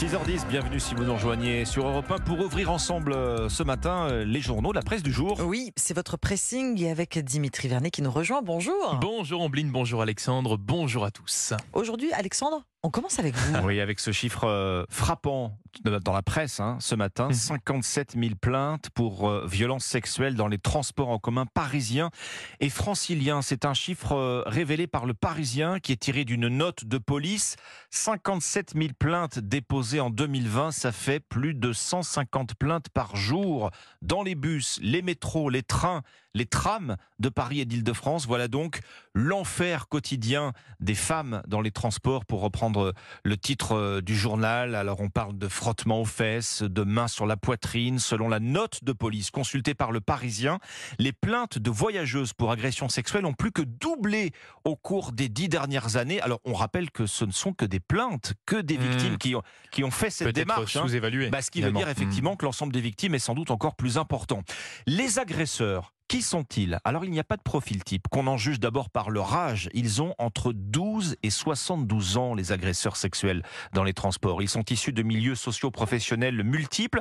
6h10, bienvenue si vous nous rejoignez sur Europe 1 pour ouvrir ensemble euh, ce matin euh, les journaux, la presse du jour. Oui, c'est votre pressing et avec Dimitri Vernet qui nous rejoint. Bonjour. Bonjour Ombline, bonjour Alexandre, bonjour à tous. Aujourd'hui, Alexandre, on commence avec vous. Oui, avec ce chiffre euh, frappant dans la presse hein, ce matin, 57 000 plaintes pour euh, violences sexuelles dans les transports en commun parisiens et franciliens. C'est un chiffre euh, révélé par le Parisien qui est tiré d'une note de police. 57 000 plaintes déposées en 2020, ça fait plus de 150 plaintes par jour dans les bus, les métros, les trains, les trams de Paris et d'Île-de-France. Voilà donc l'enfer quotidien des femmes dans les transports pour reprendre le titre euh, du journal. Alors on parle de frottement aux fesses, de mains sur la poitrine. Selon la note de police consultée par le Parisien, les plaintes de voyageuses pour agression sexuelle ont plus que doublé au cours des dix dernières années. Alors on rappelle que ce ne sont que des plaintes, que des Mmh. victimes qui, ont, qui ont fait cette démarche. hein. sous-évalué. Bah, ce qui veut dire effectivement que l'ensemble des victimes est sans doute encore plus important. Les agresseurs, qui sont-ils? Alors il n'y a pas de profil type, qu'on en juge d'abord par leur âge. Ils ont entre 12 et 72 ans, les agresseurs sexuels dans les transports. Ils sont issus de milieux socio-professionnels multiples.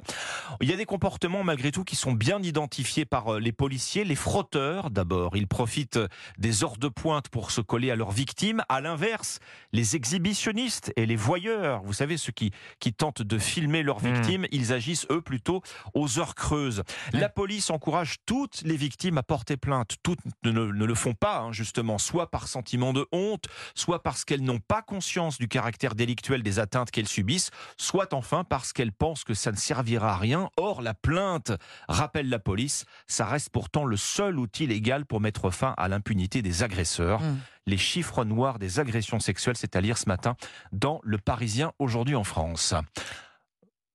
Il y a des comportements malgré tout qui sont bien identifiés par euh, les policiers. Les frotteurs d'abord, ils profitent des heures de pointe pour se coller à leurs victimes. À l'inverse, les exhibitionnistes et les voyeurs, vous savez ceux qui, qui tentent de filmer leurs Hmm. victimes, ils agissent eux plutôt aux heures creuses. La police encourage toutes les victimes à porter plainte. Toutes ne, ne le font pas, hein, justement, soit par sentiment de honte, soit parce qu'elles n'ont pas conscience du caractère délictuel des atteintes qu'elles subissent, soit enfin parce qu'elles pensent que ça ne servira à rien. Or, la plainte, rappelle la police, ça reste pourtant le seul outil légal pour mettre fin à l'impunité des agresseurs. Mm. Les chiffres noirs des agressions sexuelles, c'est à lire ce matin dans Le Parisien aujourd'hui en France.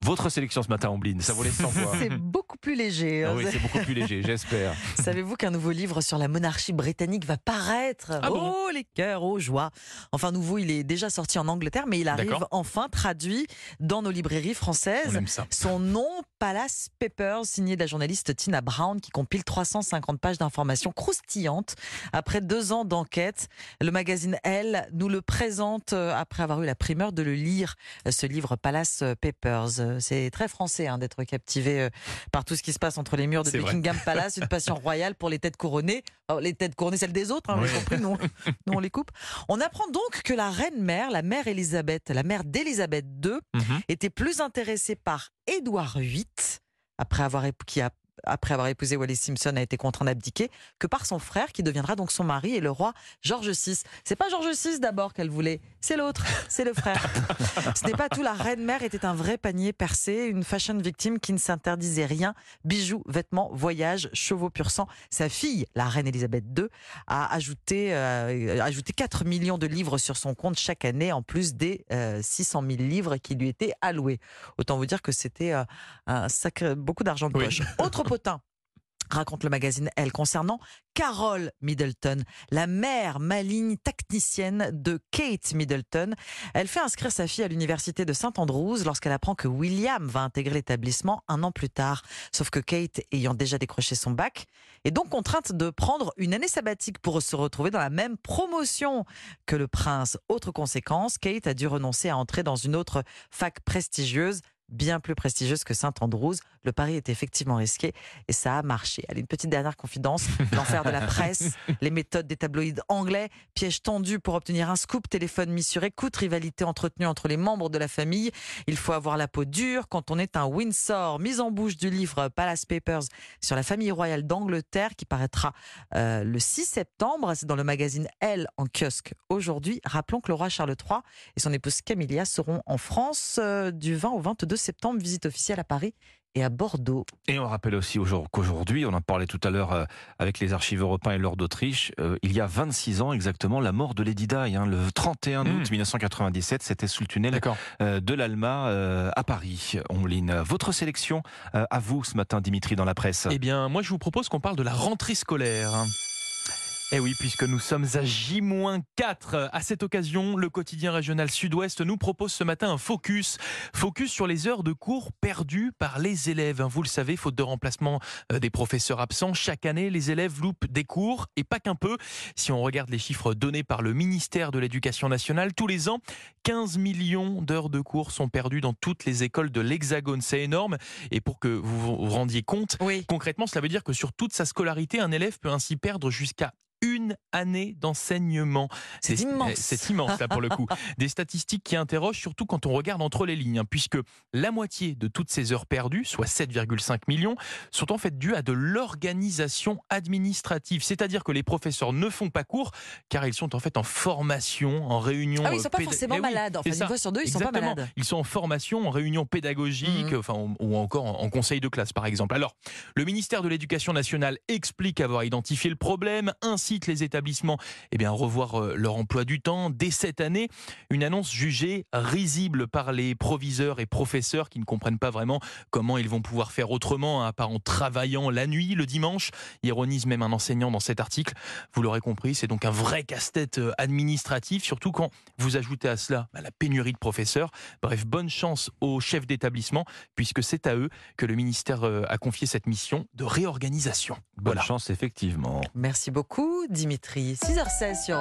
Votre sélection ce matin, Ombline, ça les 100 fois. C'est beaucoup plus léger. Ah hein. oui, c'est beaucoup plus léger, j'espère. Savez-vous qu'un nouveau livre sur la monarchie britannique va paraître? Ah bon? Oh, les cœurs, oh, joie Enfin, nouveau, il est déjà sorti en Angleterre, mais il arrive enfin traduit dans nos librairies On françaises. aime ça. Son nom, Palace Papers, signé de la journaliste Tina Brown, qui compile 350 pages d'informations croustillantes. Après deux ans d'enquête, le magazine Elle nous le présente euh, après avoir eu la primeur de le lire, euh, ce livre Palace Papers. Euh, C'est très français hein, d'être captivé euh, par tout ce qui se passe entre les murs de vrai. Buckingham Palace, une passion royale pour les têtes couronnées. Alors, les têtes couronnées, celles des autres, hein, vous Oui. avez compris, nous, nous, on les coupe. On apprend donc que la reine-mère, la mère Élisabeth, la mère d'Élisabeth II, Mhm. était plus intéressé par Édouard VIII, après avoir, qui a, après avoir épousé Wallis Simpson, a été contraint d'abdiquer, que par son frère, qui deviendra donc son mari et le roi George VI. C'est pas George VI d'abord qu'elle voulait, c'est l'autre, c'est le frère. Ce n'est pas tout, la reine-mère était un vrai panier percé, une fashion victime qui ne s'interdisait rien, bijoux, vêtements, voyages, chevaux pur sang. Sa fille, la reine Elisabeth II, a ajouté, euh, ajouté 4 millions de livres sur son compte chaque année, en plus des euh, 600 000 livres qui lui étaient alloués. Autant vous dire que c'était euh, un sacré, beaucoup d'argent de Oui. poche. Autre potin raconte le magazine Elle concernant Carol Middleton, la mère maligne technicienne de Kate Middleton. Elle fait inscrire sa fille à l'université de Saint Andrews lorsqu'elle apprend que William va intégrer l'établissement un an plus tard. Sauf que Kate, ayant déjà décroché son bac, est donc contrainte de prendre une année sabbatique pour se retrouver dans la même promotion que le prince. Autre conséquence, Kate a dû renoncer à entrer dans une autre fac prestigieuse bien plus prestigieuse que Saint Andrews. Le pari est effectivement risqué et ça a marché. Allez, une petite dernière confidence. L'enfer de la presse, les méthodes des tabloïds anglais, piège tendu pour obtenir un scoop, téléphone mis sur écoute, rivalité entretenue entre les membres de la famille. Il faut avoir la peau dure quand on est un Windsor. Mise en bouche du livre Palace Papers sur la famille royale d'Angleterre qui paraîtra euh, le 6 septembre. C'est dans le magazine Elle en kiosque aujourd'hui. Rappelons que le roi Charles III et son épouse Camilla seront en France euh, du 20 au 22 septembre. Visite officielle à Paris et à Bordeaux. Et on rappelle aussi aujourd- qu'aujourd'hui, on en parlait tout à l'heure euh, avec les archives européens et l'ordre d'Autriche, euh, il y a 26 ans exactement, la mort de Lady Di, hein, le 31 août Mm. 1997, c'était sous le tunnel euh, de l'Alma euh, à Paris. Omblin, votre sélection euh, à vous ce matin, Dimitri, dans la presse. Eh bien, moi, je vous propose qu'on parle de la rentrée scolaire. Eh oui, puisque nous sommes à J-4. À cette occasion, le quotidien régional Sud-Ouest nous propose ce matin un focus. Focus sur les heures de cours perdues par les élèves. Vous le savez, faute de remplacement euh, des professeurs absents, chaque année, les élèves loupent des cours et pas qu'un peu. Si on regarde les chiffres donnés par le ministère de l'Éducation nationale, tous les ans, 15 millions d'heures de cours sont perdues dans toutes les écoles de l'Hexagone. C'est énorme. Et pour que vous vous rendiez compte, Oui. concrètement, cela veut dire que sur toute sa scolarité, un élève peut ainsi perdre jusqu'à une année d'enseignement. C'est immense. eh, C'est immense, là, pour le coup. Des statistiques qui interrogent, surtout quand on regarde entre les lignes, hein, puisque la moitié de toutes ces heures perdues, soit 7,5 millions, sont en fait dues à de l'organisation administrative. C'est-à-dire que les professeurs ne font pas cours, car ils sont en fait en formation, en réunion. Ah oui, ils euh, sont pas forcément Eh oui, malades. Enfin, une fois sur deux, ils sont pas malades. Ils sont en formation, en réunion pédagogique, Mhm. enfin, ou- encore en, conseil de classe, par exemple. Alors, le ministère de l'Éducation nationale explique avoir identifié le problème, incite les établissements eh bien, à revoir euh, leur emploi du temps dès cette année. Une annonce jugée risible par les proviseurs et professeurs qui ne comprennent pas vraiment comment ils vont pouvoir faire autrement, hein, à part en travaillant la nuit, le dimanche. Ironise même un enseignant dans cet article. Vous l'aurez compris, c'est donc un vrai casse-tête euh, administratif, surtout quand vous ajoutez à cela bah, la pénurie de professeurs. Bref, bonne chance aux chefs d'établissement, puisque c'est à eux que le ministère euh, a confié cette mission de réorganisation. Bonne Voilà. chance, effectivement. Merci beaucoup, Dimitri. 6h16 sur